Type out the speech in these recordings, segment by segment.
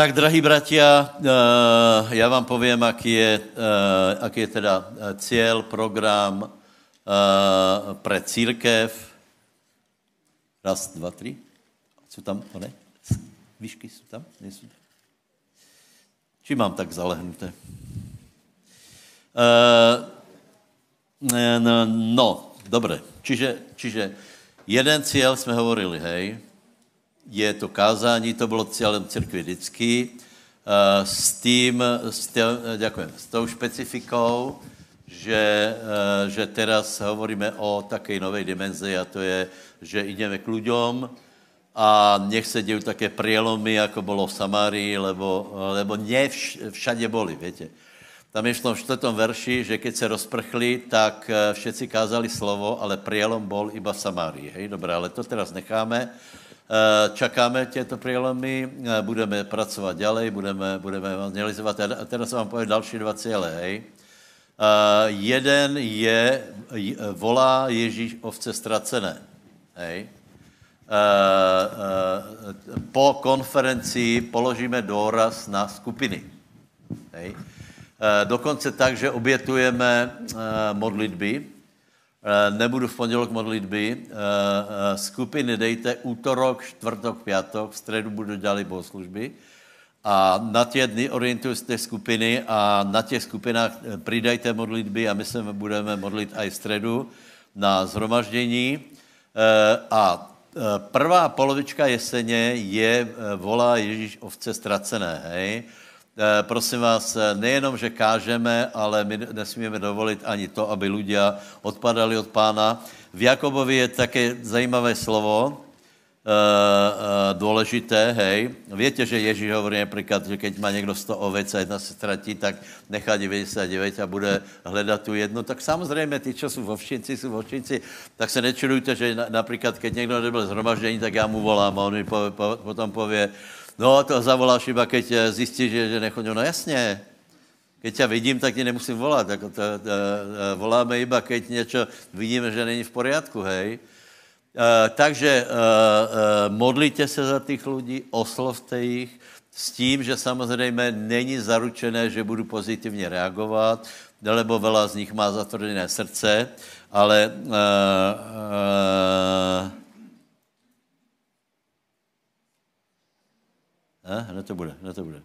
Tak, drahí bratia, uh, já vám povím, aký je, uh, aký je teda cíl, program pre církev. Raz, dva, tři. Jsou tam, ne? Výšky jsou tam? Nejsou tam? Či mám tak zalehnuté? No, dobré. Čiže, čiže jeden cíl jsme hovorili, hej, je to kázání, to bylo cílem církvy vždycky, uh, s tím, s, tím, ďakujem, s tou špecifikou, že, uh, že teraz hovoríme o také nové dimenzi a to je, že jdeme k ľuďom a nech se dějí také prielomy, jako bylo v Samárii, lebo, lebo ne vš, všade boli, víte. Tam je v tom čtvrtom verši, že keď se rozprchli, tak eh, všetci kázali slovo, ale prielom bol iba v Samárii. Hej, dobré, ale to teraz necháme. Eh, čakáme těto prielomy, eh, budeme pracovat ďalej, budeme, budeme evangelizovat. A teraz vám povím další dva cíle, hej. jeden je, volá Ježíš ovce ztracené, hej. po konferenci položíme důraz na skupiny, hej Eh, dokonce tak, že obětujeme eh, modlitby. Eh, nebudu v pondělok modlitby. Skupiny dejte útorok, čtvrtok, pátek, v středu budu dělat bohoslužby. A na tě dny orientujte skupiny a na těch skupinách přidajte modlitby a my se budeme modlit i v středu na zhromaždění. A prvá polovička jeseně je volá Ježíš ovce ztracené, hej? Eh, prosím vás, eh, nejenom, že kážeme, ale my nesmíme dovolit ani to, aby ľudia odpadali od pána. V Jakobovi je také zajímavé slovo, uh, důležité, hej. Víte, že Ježíš hovorí například, že keď má někdo 100 ovec a jedna se ztratí, tak nechá 99 a bude hledat tu jednu. Tak samozřejmě ty, co jsou v ovčinci, jsou v ovčinci, tak se nečudujte, že na, například, keď někdo nebyl zhromaždění, tak já mu volám a on mi po, po, potom pově, No, to zavoláš iba, keď eh, zjistíš, že, že nechodí. No jasně, keď tě vidím, tak ti nemusím volat. Jako to, to, to, voláme iba, keď něco vidíme, že není v poriadku, hej. Uh, takže uh, uh, modlíte se za těch lidí, oslovte jich, s tím, že samozřejmě není zaručené, že budu pozitivně reagovat, lebo veľa z nich má zatvrdené srdce, ale uh, uh, A? Hned to bude, hned to bude.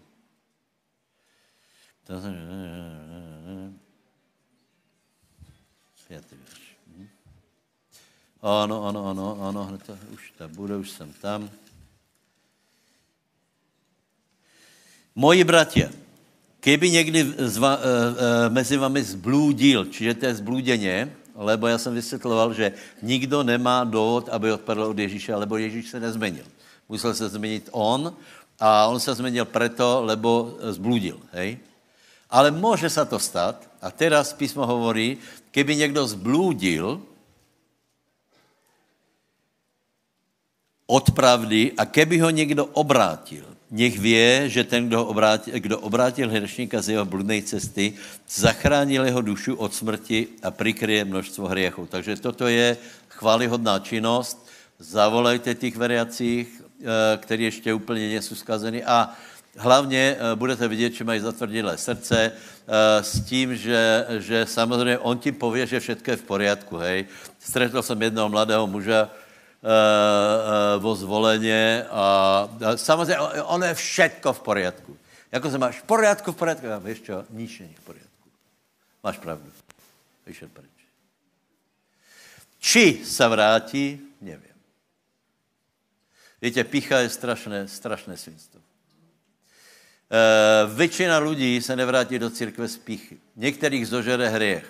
Pětý verš. Mhm. Ano, ano, ano, ano, hned to, už to bude, už jsem tam. Moji bratě, keby někdy zva, e, e, mezi vami zblúdil, čiže to je zblúděně, lebo já jsem vysvětloval, že nikdo nemá důvod, aby odpadl od Ježíše, lebo Ježíš se nezměnil. Musel se změnit on, a on se změnil preto, lebo zbludil, hej? Ale může se to stát, a teraz písmo hovorí, keby někdo zblúdil od pravdy a keby ho někdo obrátil, nech vě, že ten, kdo obrátil, kdo obrátil hřešníka z jeho bludné cesty, zachránil jeho dušu od smrti a prikryje množstvo hriechů. Takže toto je chválihodná činnost. Zavolejte těch variacích, Eh, který ještě úplně nejsou zkazený a hlavně eh, budete vidět, že mají zatvrdilé srdce eh, s tím, že, že samozřejmě on ti pově, že všechno je v poriadku, hej. Stretl jsem jednoho mladého muža vo zvoleně a, samozřejmě ono je všetko v poriadku. Jako se máš v poriadku, v poriadku, a víš čo, nič není v poriadku. Máš pravdu. Vyšel pryč. Či se vrátí, nevím. Víte, picha je strašné, strašné svinstvo. E, většina lidí se nevrátí do církve z pichy. Některých zožere hriech,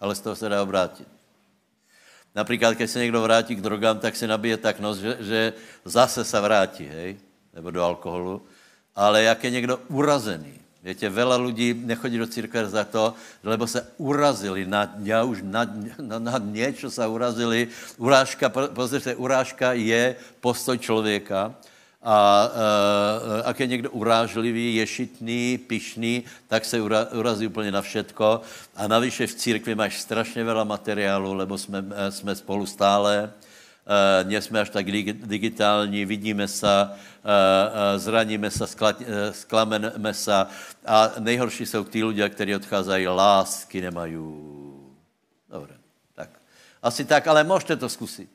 ale z toho se dá obrátit. Například, když se někdo vrátí k drogám, tak se nabije tak nos, že, že zase se vrátí, hej, nebo do alkoholu. Ale jak je někdo urazený, Víte, vela lidí nechodí do církve za to, lebo se urazili, na, já už na, na, na něco se urazili. Urážka, pozrite, urážka je postoj člověka. A, a, a keď je někdo urážlivý, ješitný, pišný, tak se ura, urazí úplně na všetko. A navíc v církvi máš strašně veľa materiálu, lebo jsme, jsme spolu stále nie jsme až tak digitální, vidíme se, zraníme se, sklameme se a nejhorší jsou ty lidé, kteří odcházejí, lásky nemají. Dobré, tak. Asi tak, ale můžete to zkusit.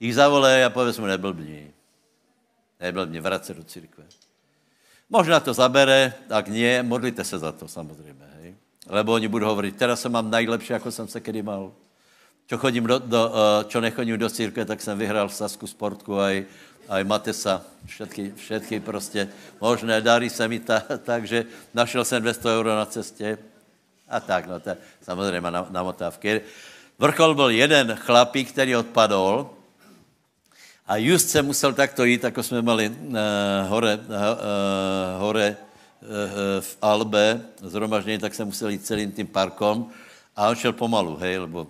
Jich zavolej a pověz mu neblbni. Neblbni, vrať se do církve. Možná to zabere, tak nie, modlite se za to samozřejmě. Hej. Lebo oni budou hovorit, teraz jsem mám nejlepší, jako jsem se kedy mal. Čo, chodím do, do, uh, čo nechodím do církve, tak jsem vyhrál v Sasku sportku aj, aj Matesa, všetky, všetky prostě možné, darí se mi ta, takže našel jsem 200 euro na cestě. A tak, no to samozřejmě na, na motávky. Vrchol byl jeden chlapík, který odpadol, a just se musel takto jít, jako jsme mali uh, hore, uh, hore uh, v Albe zhromaždění, tak se musel jít celým tím parkom. A on šel pomalu, hej, lebo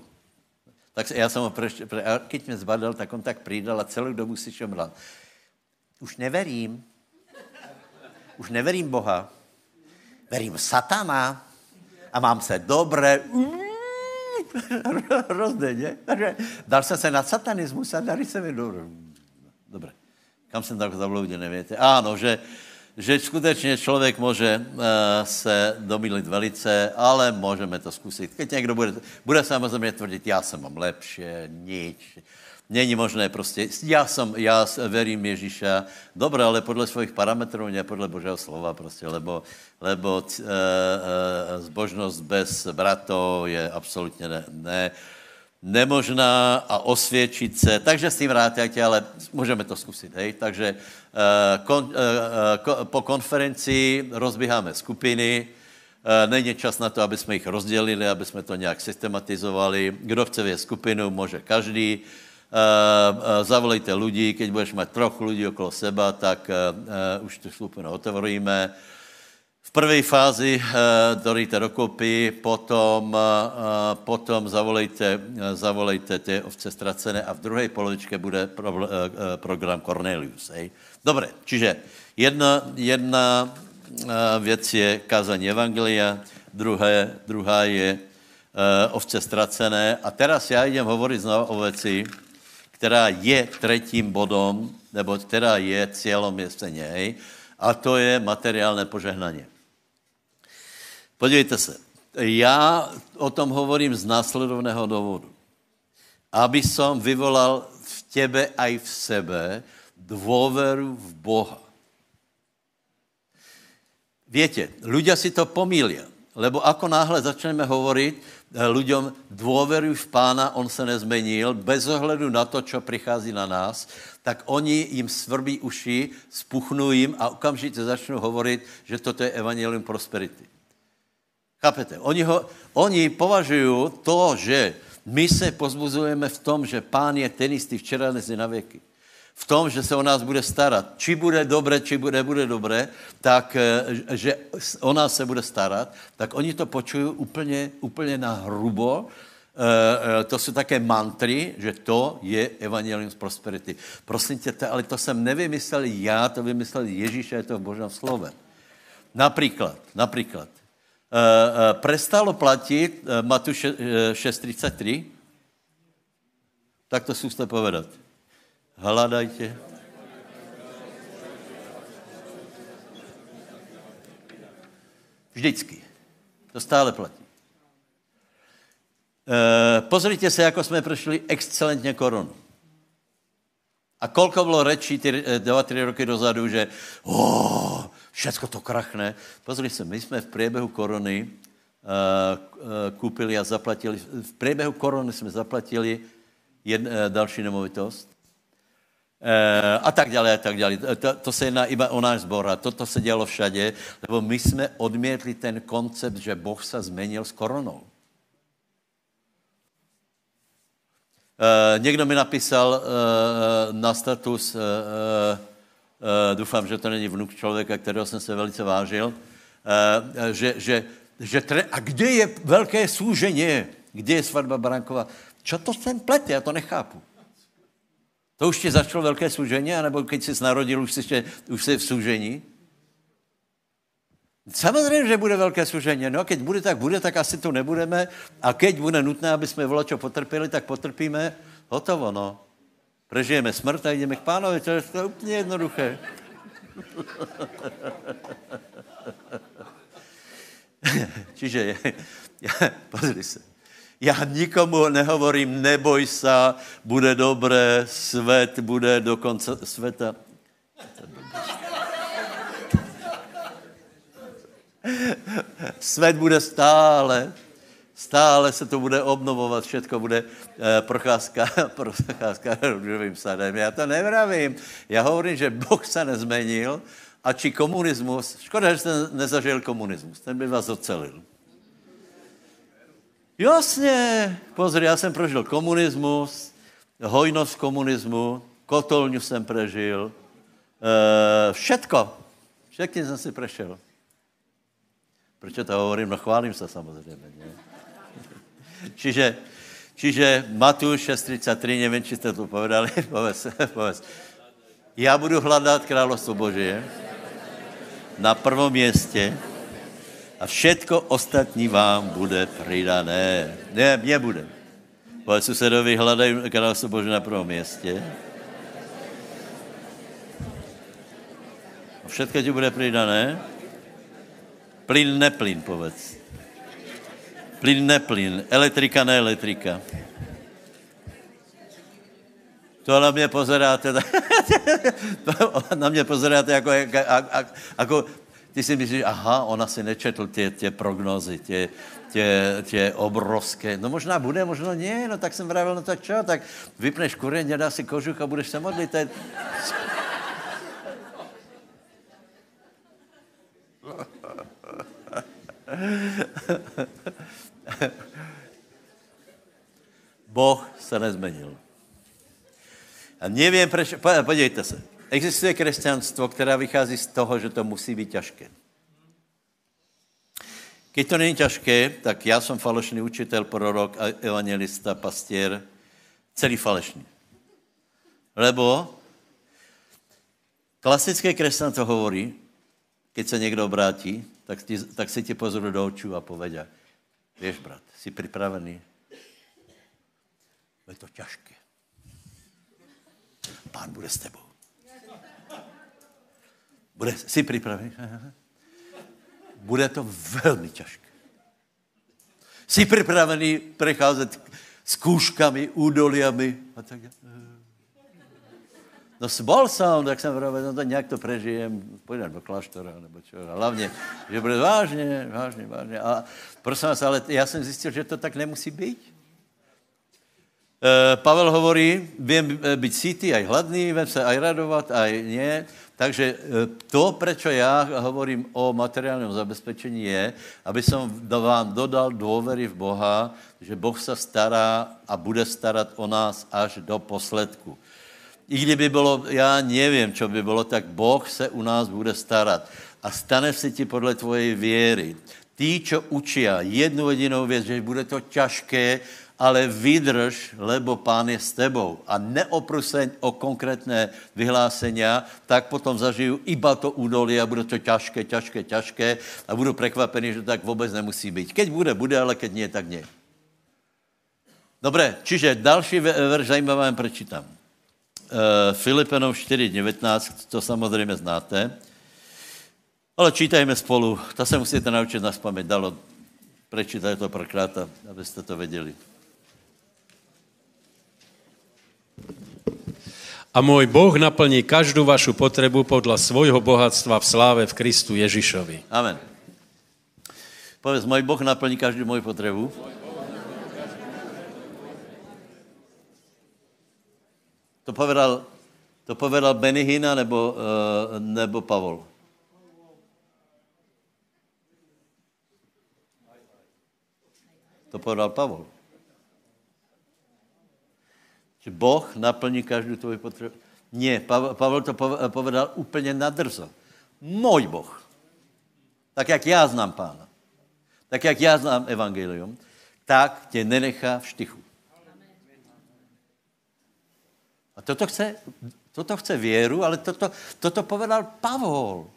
tak já jsem ho pre, a keď mě zbadal, tak on tak přidal a celou dobu si šomral. Už neverím. Už neverím Boha. Verím satana a mám se dobré. Hrozné, ne? Dal jsem se na satanismus a dali se mi dobré. Dobré. Kam jsem tak zabloudil, nevíte? Ano, že, že skutečně člověk může uh, se domýlit velice, ale můžeme to zkusit. Keď někdo bude, bude samozřejmě tvrdit, já jsem mám lepší, nič. Není možné prostě, já jsem, já verím Ježíša, dobré, ale podle svých parametrů, ne podle Božího slova prostě, lebo, lebo uh, uh, zbožnost bez brato je absolutně ne, ne nemožná a osvědčit se. Takže s tím rátajte, ale můžeme to zkusit. Hej? Takže uh, kon, uh, uh, po konferenci rozbíháme skupiny, není čas na to, aby jsme jich rozdělili, aby jsme to nějak systematizovali. Kdo chce vědět skupinu, může každý. Zavolejte lidi, keď budeš mít trochu lidí okolo seba, tak už tu skupinu otvoríme. V první fázi uh, doríte dokopy, potom, uh, potom zavolejte, zavolejte ty ovce ztracené a v druhé polovičke bude pro, program Cornelius. Hej. Dobré, čiže jedna, jedna věc je kázání Evangelia, druhé, druhá je ovce ztracené. A teraz já jdem hovorit znovu o věci, která je třetím bodom, nebo která je cílem jeseně, a to je materiálné požehnání. Podívejte se, já o tom hovorím z následovného důvodu. Aby som vyvolal v tebe a i v sebe dôveru v Boha. Víte, ľudia si to pomília, lebo ako náhle začneme hovoriť eh, ľuďom dôveruj v pána, on se nezmenil, bez ohledu na to, čo prichází na nás, tak oni jim svrbí uši, spuchnú jim a okamžitě začnou hovoriť, že toto je evangelium prosperity. Chápete? Oni, ho, oni považují to, že my se pozbuzujeme v tom, že pán je ten istý včera dnes na věky. V tom, že se o nás bude starat. Či bude dobré, či bude, bude dobré, tak, eh, že o nás se bude starat, tak oni to počují úplně, úplně na hrubo. E, e, to jsou také mantry, že to je evangelium z prosperity. Prosím tě, ale to jsem nevymyslel já, to vymyslel Ježíš a je to v Božím slovem. Například, například, Eh, eh, prestalo platit Matu 6.33? Tak to zkuste povedat. Hledajte. Vždycky. To stále platí. Uh, pozrite se, jako jsme prošli excelentně korunu. A kolko bylo řečí ty dva, tři roky dozadu, že oh, Všecko to krachne. Pozri se, my jsme v průběhu korony uh, koupili a zaplatili, v průběhu korony jsme zaplatili jed, uh, další nemovitost. Uh, a tak dále, a tak dále. To, to se jedná iba o náš zbor a toto se dělo všade, lebo my jsme odmětli ten koncept, že Boh se změnil s koronou. Uh, někdo mi napísal uh, na status uh, uh, doufám, že to není vnuk člověka, kterého jsem se velice vážil, uh, že, že, že tre... a kde je velké súžení? Kde je svatba Baranková? Čo to sem plete? Já to nechápu. To už ti začalo velké súžení, anebo když jsi narodil, už jsi, už jsi v súžení? Samozřejmě, že bude velké služení. No, keď bude, tak bude, tak asi tu nebudeme. A keď bude nutné, aby jsme volačo potrpěli, tak potrpíme. Hotovo, no. Prežijeme smrt a jdeme k pánovi, to je, to je úplně jednoduché. Čiže, ja, pozri se, já nikomu nehovorím, neboj se, bude dobré, svět bude do konce světa. Svět bude stále, stále se to bude obnovovat, všetko bude eh, procházka, procházka růžovým sadem. Já to nevravím. Já hovorím, že Boh se nezmenil a či komunismus, škoda, že jste nezažil komunismus, ten by vás ocelil. Jasně, pozri, já jsem prožil komunismus, hojnost komunismu, kotolňu jsem prežil, e, všetko, všechny jsem si prešel. Proč to hovorím? No chválím se samozřejmě. Ne? čiže, čiže Matuš 6.33, nevím, či jste to povedali, povedz, povedz. Já budu hledat královstvo Boží na prvom městě a všetko ostatní vám bude přidané. Ne, mně bude. Povedz susedovi, hledaj královstvo Boží na prvom městě. A všetko ti bude přidané. Plyn, neplyn, povedz. Plyn, neplyn. Elektrika, ne elektrika. To na mě pozeráte, na mě pozeráte jako, jako, jako ty si myslíš, aha, ona si nečetl tě, tě prognozy, tě, tě, tě obrovské. No možná bude, možná ne, no tak jsem vravil, no tak čo, tak vypneš kureň, dá si kožuch a budeš se modlit. To je... Boh se nezmenil. A nevím, proč, podívejte se, existuje křesťanstvo, které vychází z toho, že to musí být těžké. Když to není těžké, tak já jsem falešný učitel, prorok, evangelista, pastěr, celý falešný. Lebo klasické křesťanstvo hovorí, když se někdo obrátí, tak, ti, tak si ti pozor do očů a povedia, víš, brat, jsi připravený? Je to těžké. Pán bude s tebou. Bude, jsi připravený? Bude to velmi těžké. Jsi připravený přecházet kůžkami, údoliami a tak. No bol som, tak jsem vravil, no to nějak to prežijem, půjdem do kláštora, nebo čo. A hlavně, že bude vážně, vážně, vážně. A prosím vás, ale já jsem zjistil, že to tak nemusí být. E, Pavel hovorí, vím e, být sítý, aj hladný, vím se aj radovat, aj ne. Takže e, to, proč já hovorím o materiálním zabezpečení, je, aby som vám dodal důvěry v Boha, že Boh se stará a bude starat o nás až do posledku. I kdyby bylo, já nevím, co by bylo, tak Boh se u nás bude starat. A stane se ti podle tvojej věry. Tí, čo učia jednu jedinou věc, že bude to těžké, ale vydrž, lebo pán je s tebou. A neopruseň o konkrétné vyhlásenia, tak potom zažiju iba to údolí a bude to těžké, těžké, těžké a budu překvapený, že tak vůbec nemusí být. Keď bude, bude, ale keď nie, tak nie. Dobré, čiže další verš zajímavá prečítám. Uh, Filipenom 4.19, to samozřejmě znáte. Ale čítajme spolu, to se musíte naučit na spaměť. Dalo, prečítaj to prokrát, abyste to věděli. A můj Boh naplní každou vašu potřebu podle svojho bohatstva v sláve v Kristu Ježišovi. Amen. Povedz, můj Boh naplní každou moji potřebu. To povedal, to povedal Benihina nebo, uh, nebo Pavol? To povedal Pavol. Boh naplní každou tvoji potřebu. Ne, Pavel to povedal úplně nadrzo. Můj Boh. Tak, jak já znám pána. Tak, jak já znám evangelium, tak tě nenechá v štychu. A toto chce, toto chce věru, ale toto, toto povedal Pavol.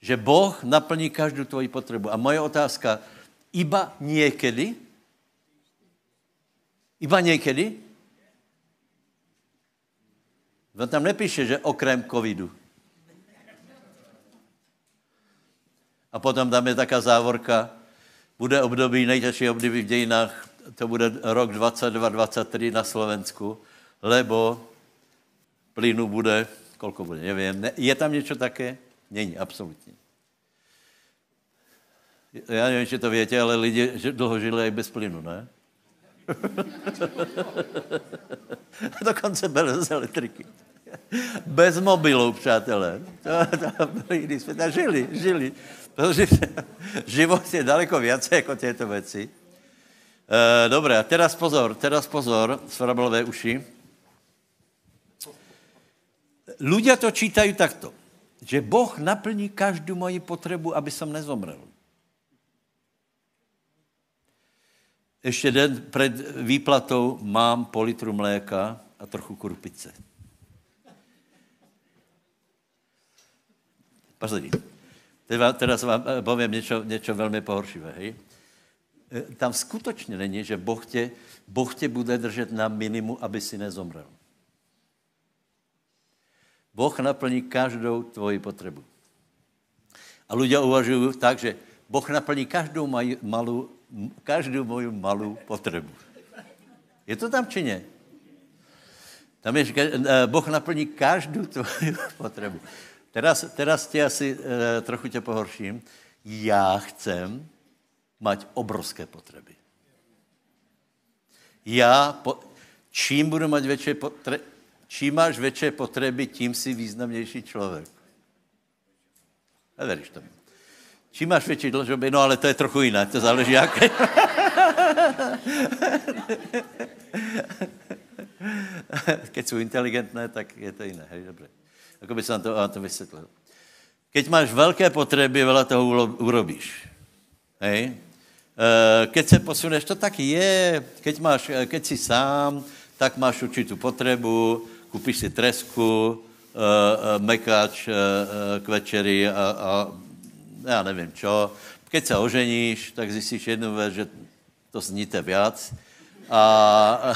Že Boh naplní každou tvoji potřebu. A moje otázka, iba někdy? Iba někdy? On tam nepíše, že okrem covidu. A potom tam je taká závorka, bude období, nejtěžší období v dějinách, to bude rok 22-23 na Slovensku, lebo plynu bude, kolko bude, nevím. Ne, je tam něco také? Není, absolutně. Já nevím, či to větě, ale lidi dlouho žili i bez plynu, ne? Dokonce bez elektriky. Bez mobilů, přátelé. To, to byli jiný svět. A žili, žili. Protože život je daleko více jako těto věci. E, dobré, a teraz pozor, teraz pozor, svrablové uši. Ľudia to čítají takto, že Boh naplní každou moji potřebu, aby jsem nezomrel. Ještě den před výplatou mám pol litru mléka a trochu kurpice. Pozor. Teraz vám eh, povím něco, něco velmi pohoršivé. Hej? Eh, tam skutečně není, že boh tě, boh tě bude držet na minimu, aby si nezomrel. Boh naplní každou tvoji potřebu. A lidé uvažují tak, že Boh naplní každou malou, každou moju malou potřebu. Je to tam či ne? Tam je, že eh, Boh naplní každou tvoji potřebu. Teraz, teraz tě asi e, trochu tě pohorším. Já chcem mať obrovské potřeby. Já, po, čím budu mať větší potřeby, čím máš větší potřeby, tím si významnější člověk. Neveríš tomu. Čím máš větší dlžoby, no ale to je trochu jiné, to záleží jak. Keď jsou inteligentné, tak je to jiné. Hej, dobře. Jako by jsem to, vám to vysvětlil. Keď máš velké potřeby, veľa toho urobíš. Hej? Eh, keď se posuneš, to tak je. Keď, máš, eh, keď si sám, tak máš určitou potřebu, kupíš si tresku, eh, mekáč k večeri a, a já nevím čo. Keď se oženíš, tak zjistíš jednu věc, že to zníte viac. A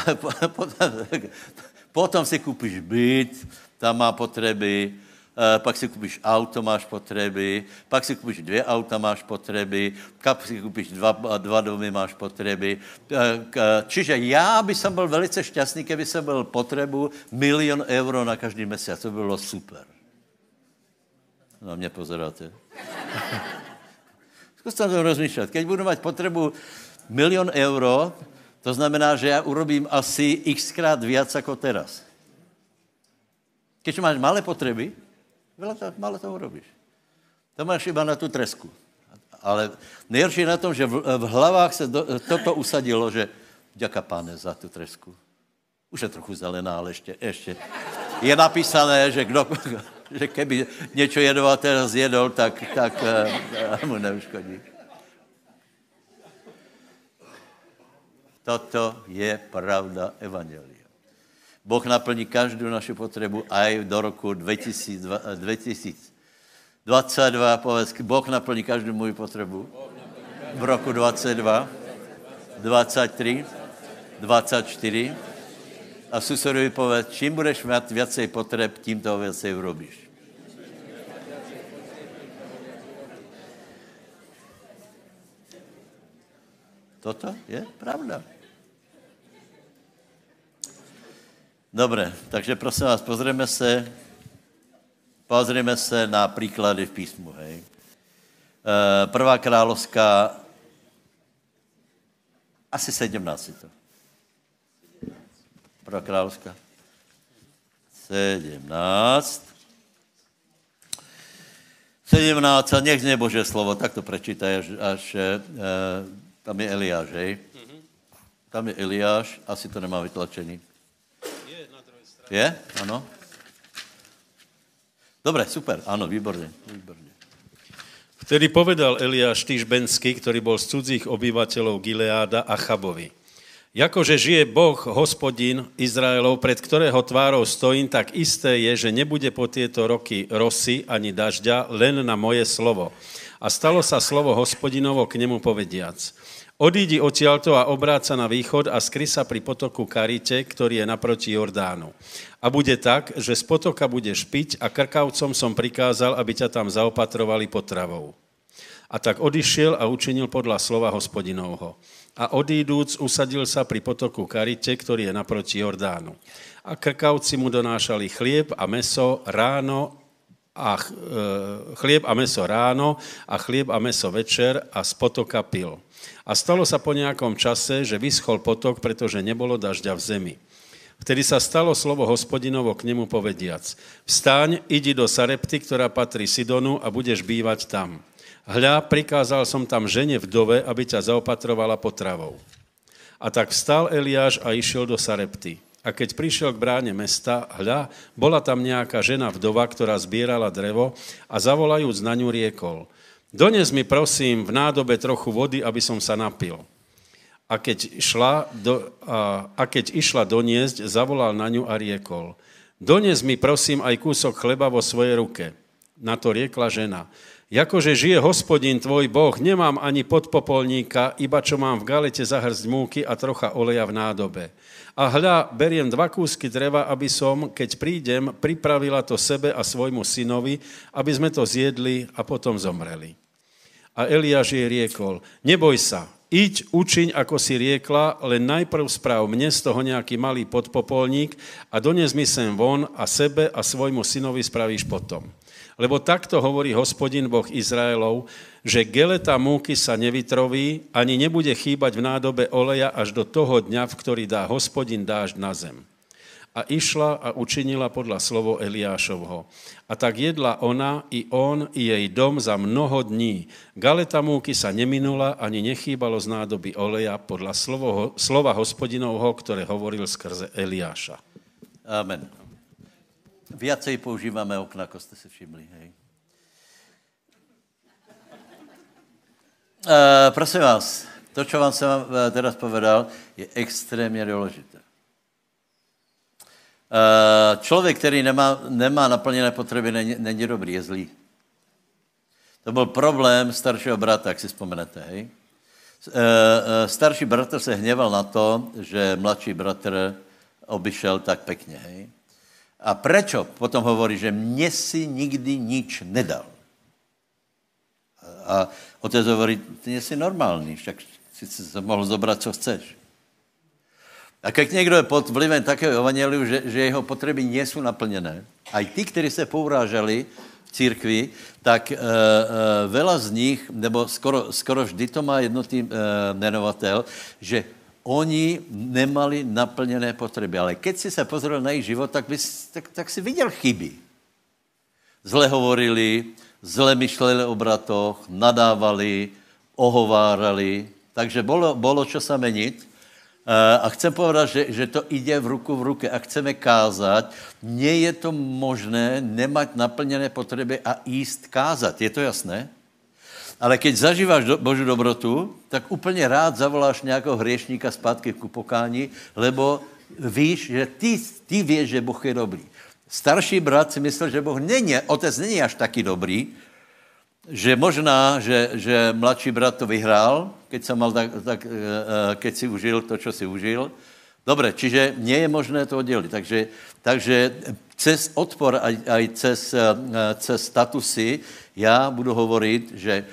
potom, potom si koupíš byt, tam má potřeby, eh, pak si koupíš auto, máš potřeby, pak si koupíš dvě auta, máš potřeby, pak si koupíš dva, dva domy, máš potřeby. Eh, čiže já by som byl velice šťastný, keby jsem byl potřebu milion euro na každý měsíc. To by bylo super. Na mě pozeráte. Zkuste to rozmýšlet. Keď budu mít potřebu milion euro, to znamená, že já urobím asi xkrát víc jako teraz. Když máš malé potřeby, to, málo toho robíš. To máš iba na tu tresku. Ale nejhorší je na tom, že v, v hlavách se do, toto usadilo, že děka páne za tu tresku. Už je trochu zelená, ale ještě, ještě. Je napísané, že, kdo, že keby něco jedovaté zjedol, tak, tak uh, mu neuškodí. Toto je pravda Evangelia. Boh naplní každou naši potřebu i do roku 2022. Povedz, Boh naplní každou moji potřebu. V roku 22, 23, 24. A susedovi povedz, čím budeš mít vícej potřeb, tím toho vícej urobíš. Toto je pravda. Dobré, takže prosím vás, pozrieme se, pozrieme se na příklady v písmu, hej. Eh, prvá královská, asi 17 to. Prvá královská. 17. 17, a nech zně Bože slovo, tak to prečítaj, až, až e, tam je Eliáš, hej? Tam je Eliáš, asi to nemá vytlačený. Je? Ano? Dobre, super, ano, výborně, výborně. Vtedy povedal Eliáš Týžbenský, ktorý bol z cudzích obyvateľov Gileáda Achabovi. Jakože žije Boh, hospodin Izraelov, pred ktorého tvárou stojím, tak isté je, že nebude po tieto roky rosy ani dažďa, len na moje slovo. A stalo sa slovo hospodinovo k nemu povediac. Odídi odtiaľto a obráca na východ a skry sa pri potoku Karite, ktorý je naproti Jordánu. A bude tak, že z potoka budeš piť a krkavcom som prikázal, aby ťa tam zaopatrovali potravou. A tak odišiel a učinil podľa slova hospodinovho a odídúc usadil sa pri potoku Karite, ktorý je naproti Jordánu. A krkavci mu donášali chlieb a meso ráno a e, chlieb a meso ráno a chlieb a meso večer a z potoka pil. A stalo sa po nejakom čase, že vyschol potok, pretože nebolo dažďa v zemi. Vtedy sa stalo slovo hospodinovo k nemu povediac. Vstáň, idi do Sarepty, ktorá patrí Sidonu a budeš bývať tam Hľa, prikázal som tam žene vdove, aby ťa zaopatrovala potravou. A tak vstal Eliáš a išiel do Sarepty. A keď prišiel k bráne mesta, hľa, bola tam nejaká žena vdova, ktorá zbierala drevo a zavolajúc na ňu riekol. Dones mi prosím v nádobe trochu vody, aby som sa napil. A keď, šla do, a, a keď išla doniesť, zavolal na ňu a riekol. Dones mi prosím aj kúsok chleba vo svojej ruke. Na to riekla žena. Jakože žije hospodin tvoj Boh, nemám ani podpopolníka, iba čo mám v galete zahrst múky a trocha oleja v nádobe. A hľa, beriem dva kúsky dreva, aby som, keď prídem, pripravila to sebe a svojmu synovi, aby sme to zjedli a potom zomreli. A Eliáš jej riekol, neboj sa, iď, učiň, ako si riekla, len najprv správ mne z toho nejaký malý podpopolník a dones mi sem von a sebe a svojmu synovi spravíš potom. Lebo takto hovorí hospodin Boh Izraelov, že geleta múky sa nevytroví, ani nebude chýbať v nádobe oleja až do toho dňa, v ktorý dá hospodin dážď na zem. A išla a učinila podľa slovo Eliášovho. A tak jedla ona, i on, i jej dom za mnoho dní. Galeta múky sa neminula, ani nechýbalo z nádoby oleja podľa slova hospodinovho, ktoré hovoril skrze Eliáša. Amen. Viacej používáme okna, ako ste si všimli. Hej. Uh, prosím vás, to, čo vám jsem uh, teraz povedal, je extrémně důležité. Uh, člověk, který nemá, nemá naplněné potřeby, není, není dobrý, je zlý. To byl problém staršího brata, jak si vzpomenete, hej? Starší bratr se hněval na to, že mladší bratr obyšel tak pekně, hej? A prečo potom hovorí, že mne si nikdy nič nedal? A otec hovorí, ty nie si normální, však si se mohl zobrat, co chceš. A keď někdo je pod vlivem takého evangeliu, že, že jeho potřeby nie naplněné, a i ty, kteří se pouráželi v církvi, tak e, e, vela z nich, nebo skoro, skoro vždy to má jednotný e, jmenovatel, že oni nemali naplněné potřeby. Ale keď si se pozrel na jejich život, tak, bys, tak, tak si viděl chyby. Zle hovorili, zle myšleli o bratoch, nadávali, ohovárali. Takže bolo, bolo čo sa menit. A chcem povedat, že, že to ide v ruku v ruke a chceme kázat. Nie je to možné nemať naplněné potřeby a jíst kázat. Je to jasné? Ale keď zažíváš do, Boží dobrotu, tak úplně rád zavoláš nějakého hriešníka zpátky ku pokání, lebo víš, že ty, ty víš, že Boh je dobrý. Starší brat si myslel, že Boh není, otec není až taky dobrý, že možná, že, že mladší brat to vyhrál, keď, mal tak, tak, eh, eh, keď si užil to, co si užil. Dobre, čiže nie je možné to oddělit. Takže, takže cez odpor a, aj cez, eh, cez statusy já budu hovorit, že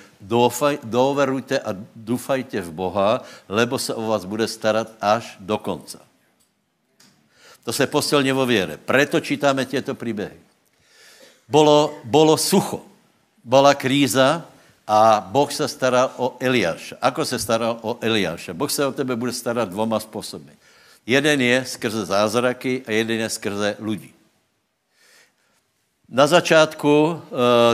doverujte a doufajte v Boha, lebo se o vás bude starat až do konca. To se posilně vo věre. Preto čítáme těto příběhy. Bolo, bolo sucho, byla kríza a Boh se staral o Eliáša. Ako se staral o Eliáša? Boh se o tebe bude starat dvoma způsoby. Jeden je skrze zázraky a jeden je skrze lidi. Na začátku uh,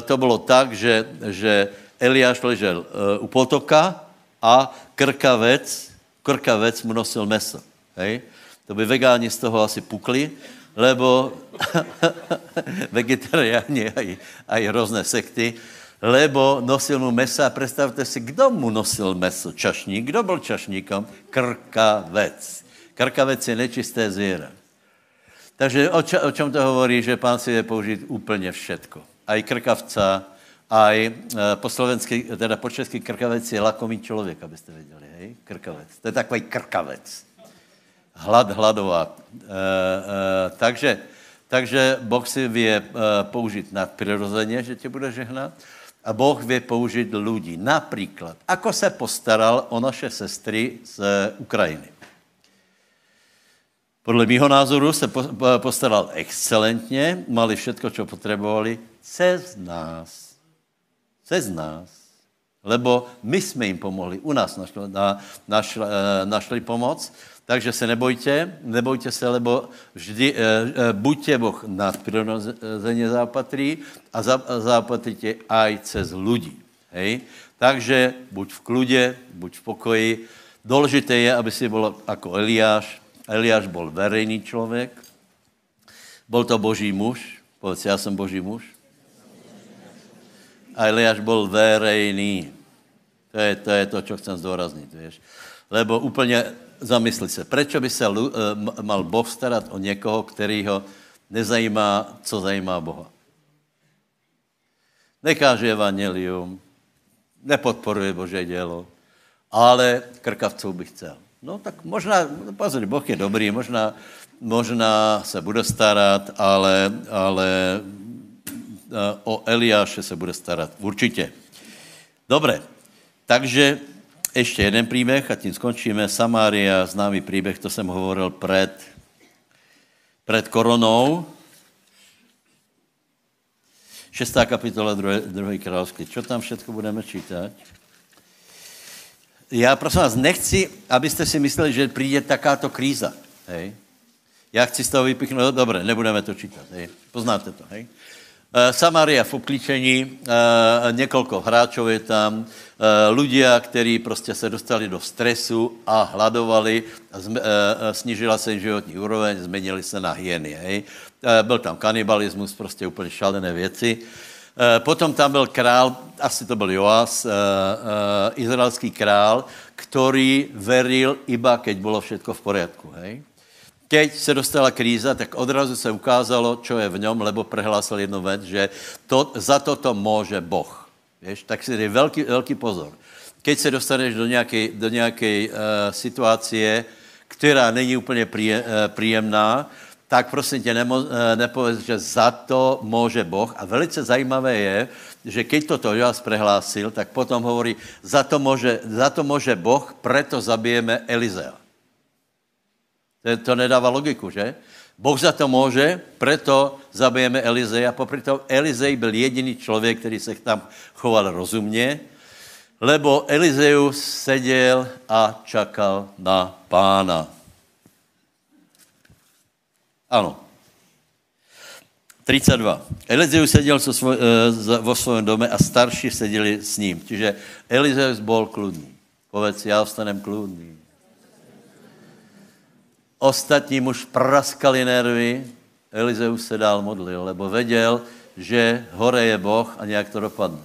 to bylo tak, že, že Eliáš ležel uh, u potoka a krkavec, krkavec mu nosil meso. Hej? To by vegáni z toho asi pukli, lebo vegetariáni aj, aj různé sekty, lebo nosil mu mesa. Představte si, kdo mu nosil meso? Čašník. Kdo byl čašníkom? Krkavec. Krkavec je nečisté zvěře. Takže o, čo, o čem to hovorí, že pán si je použít úplně všetko. Aj krkavca, aj e, po slovensky, teda po česky krkavec je lakomý člověk, abyste věděli, hej? Krkavec. To je takový krkavec. Hlad, hladová. E, e, takže, takže Boh si vě e, použít nadprirozeně, že tě bude žehnat, a Boh vě použít lidí. Například, ako se postaral o naše sestry z Ukrajiny. Podle mého názoru se postaral excelentně, mali všetko, co potřebovali, cez nás. Cez nás. Lebo my jsme jim pomohli. U nás našli, na, našli, eh, našli pomoc. Takže se nebojte, nebojte se, lebo vždy, e, e, buďte Boh nadprirozeně zápatrý a zápatríte aj cez ľudí. Hej? Takže buď v kludě, buď v pokoji. Důležité je, aby si byl jako Eliáš, Eliáš byl verejný člověk, byl to boží muž, povedz, já jsem boží muž. A Eliáš byl verejný. To je to, je to čo chcem zdůraznit, víš. Lebo úplně zamysli se, proč by se uh, mal Boh starat o někoho, kterýho nezajímá, co zajímá Boha. Nekáže evangelium, nepodporuje Bože dělo, ale krkavců bych chcel. No tak možná, no pozor, Boh je dobrý, možná, možná se bude starat, ale, ale eh, o Eliáše se bude starat. Určitě. Dobré, takže ještě jeden příběh a tím skončíme. Samária, známý příběh, to jsem hovoril před, před koronou. Šestá kapitola, druhé, království. Co tam všechno budeme čítat? Já prosím vás, nechci, abyste si mysleli, že přijde takáto kríza. Hej? Já chci z toho vypichnout, no, dobré, nebudeme to čítat, hej? poznáte to, hej? Uh, Samaria v obklíčení, uh, několik hráčů je tam, ľudia, kteří prostě se dostali do stresu a hladovali, snížila se životní úroveň, změnili se na hyeny, hej? Byl tam kanibalismus, prostě úplně šalené věci. Eh, potom tam byl král, asi to byl Joás, uh, uh, izraelský král, který veril iba, keď bylo všetko v poriadku. Hej? Keď se dostala kríza, tak odrazu se ukázalo, čo je v něm, lebo prehlásil jednu věc, že to, za toto může Boh. Víš? Tak si dej velký, velký pozor. Keď se dostaneš do nějaké, do uh, situace, která není úplně příjem, uh, příjemná, tak prosím tě, nemo, eh, nepověz, že za to může Boh. A velice zajímavé je, že keď toto Joás prehlásil, tak potom hovorí, za to může, za to může Boh, preto zabijeme Elizea. To, to nedává logiku, že? Boh za to může, preto zabijeme Elizeja. Popri tom Elizej byl jediný člověk, který se tam choval rozumně, lebo Elizeus seděl a čakal na pána. Ano. 32. Elizeus seděl so svoj, e, vo svém dome a starší seděli s ním. Čiže Elizeus byl kludný. Povedz, já ostanem kludný. Ostatní muž praskali nervy, Elizeus se dál modlil, lebo věděl, že hore je Boh a nějak to dopadne.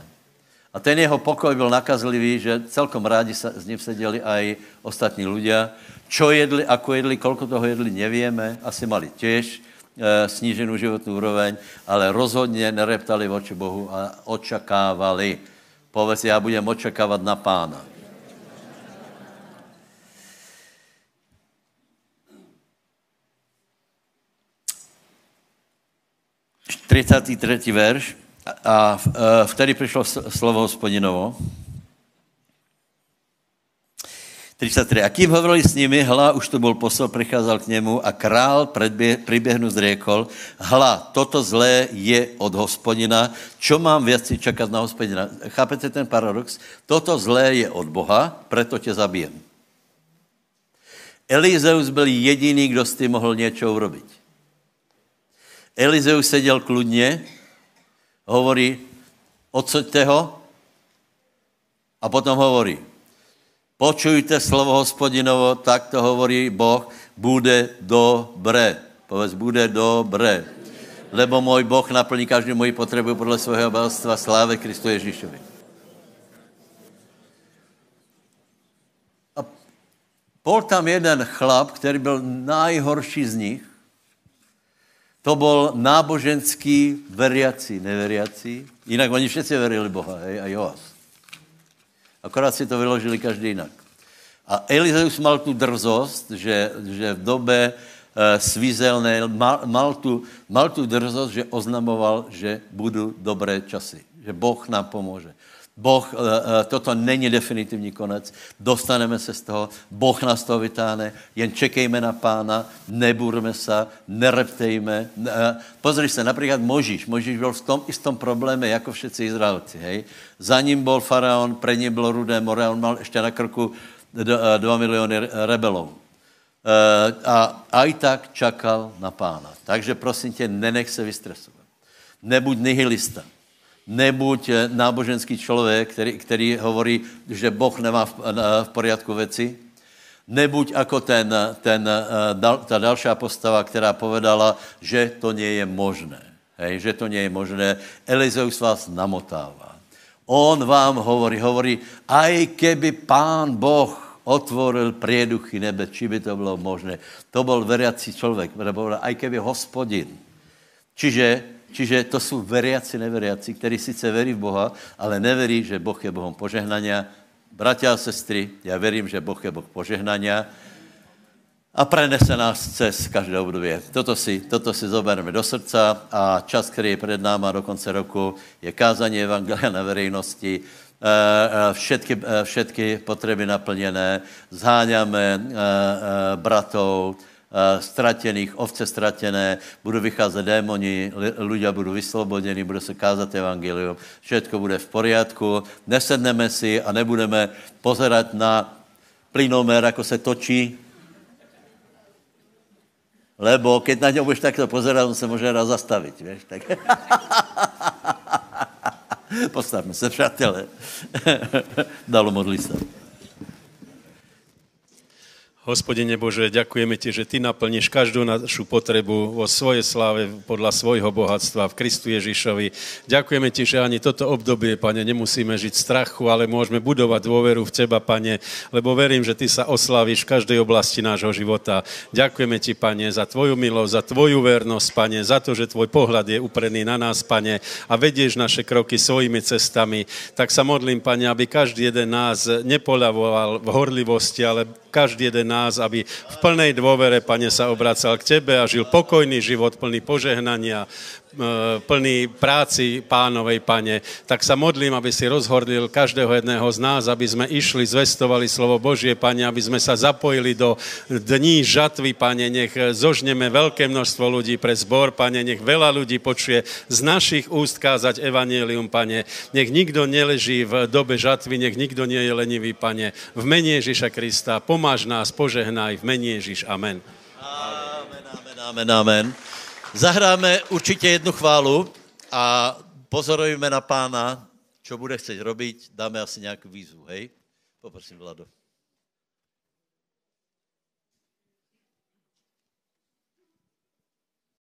A ten jeho pokoj byl nakazlivý, že celkom rádi s ním seděli aj ostatní ľudia. Čo jedli, ako jedli, kolko toho jedli, nevíme. Asi mali těž e, sníženou životní úroveň, ale rozhodně nereptali oči Bohu a očakávali. Povedz, já budem očekávat na pána. Třicátý třetí verš. A e, vtedy přišlo slovo hospodinovo. 33. A kým hovorili s nimi, hla, už to byl posel, přicházel k němu a král přiběhnu zriekol, hla, toto zlé je od hospodina, čo mám věci čekat na hospodina? Chápete ten paradox? Toto zlé je od Boha, proto tě zabijem. Elizeus byl jediný, kdo s tím mohl něco urobiť. Elizeus seděl kludně, hovorí, odsuďte ho a potom hovorí, počujte slovo hospodinovo, tak to hovorí Boh, bude dobré. Povedz, bude dobré. lebo můj Boh naplní každou moji potřebu podle svého bohatstva slávy Kristu Ježíšovi. A bol tam jeden chlap, který byl najhorší z nich. To byl náboženský veriací, neveriací. Jinak oni všichni verili Boha, hej, a Joas. Akorát si to vyložili každý jinak. A Elizeus mal tu drzost, že, že v době Eh, svízelné, mal, mal, tu, mal tu drzost, že oznamoval, že budou dobré časy, že Boh nám pomůže. Boh, eh, eh, toto není definitivní konec, dostaneme se z toho, Boh nás toho vytáhne, jen čekejme na pána, neburme se, nereptejme. Pozri se, například Možíš, Možíš byl v tom istom probléme, jako všetci Izraelci, hej. Za ním byl faraon, pre ním bylo rudé more, on mal ještě na krku 2 miliony rebelů. Eh, a aj tak čakal na pána. Takže prosím tě, nenech se vystresovat. Nebuď nihilista. Nebuď eh, náboženský člověk, který, který hovorí, že Boh nemá v, v poriadku věci. Nebuď jako ten, ten, eh, ta další postava, která povedala, že to nie je možné. Hej, že to nie je možné. Elizeus vás namotává. On vám hovorí, hovorí, aj keby pán Boh otvoril prieduchy nebe, či by to bylo možné. To byl veriací člověk, nebo aj keby hospodin. Čiže, čiže to jsou veriaci, neveriaci, kteří sice verí v Boha, ale neverí, že Boh je Bohom požehnania. Bratia a sestry, já verím, že Boh je Boh požehnania a prenese nás cez každé období. Toto si, toto si zobereme do srdca a čas, který je před náma do konce roku, je kázání Evangelia na verejnosti, Eh, eh, všetky, eh, všetky potřeby naplněné, zháňame bratov, stratených, ovce stratené, budou vycházet démoni, ľudia budou vysloboděni, bude se kázat evangelium, všetko bude v poriadku, nesedneme si a nebudeme pozerat na plynomer, jako se točí, lebo keď na něj budeš takto pozerat, on se může raz zastavit, víš, tak... Postavme se, přátelé. Dalo modli se. Hospodine Bože, ďakujeme Ti, že Ty naplníš každú našu potrebu vo svojej sláve podľa svojho bohatstva v Kristu Ježišovi. Ďakujeme Ti, že ani toto obdobie, Pane, nemusíme žiť strachu, ale môžeme budovať dôveru v Teba, Pane, lebo verím, že Ty sa oslavíš v každej oblasti nášho života. Ďakujeme Ti, Pane, za Tvoju milosť, za Tvoju vernosť, Pane, za to, že Tvoj pohľad je uprený na nás, Pane, a vedieš naše kroky svojimi cestami. Tak sa modlím, Pane, aby každý jeden nás nepoľavoval v horlivosti, ale každý jeden nás, aby v plnej dôvere, Pane, sa obracal k Tebe a žil pokojný život, plný požehnania, Eh, plný práci pánovej, pane, tak sa modlím, aby si rozhordil každého jedného z nás, aby sme išli, zvestovali slovo Božie, pane, aby sme sa zapojili do dní žatvy, pane, nech zožneme veľké množstvo ľudí pre zbor, pane, nech veľa ľudí počuje z našich úst kázať evanelium, pane, nech nikdo neleží v dobe žatvy, nech nikdo nie je lenivý, pane, v mene Ježíša Krista, pomáž nás, požehnaj, v mene Ježíš, amen. Amen, amen, amen, amen. Zahráme určitě jednu chválu a pozorujeme na pána, co bude chceť robiť. Dáme asi nějakou výzvu, hej? Poprosím, Vlado.